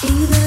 Either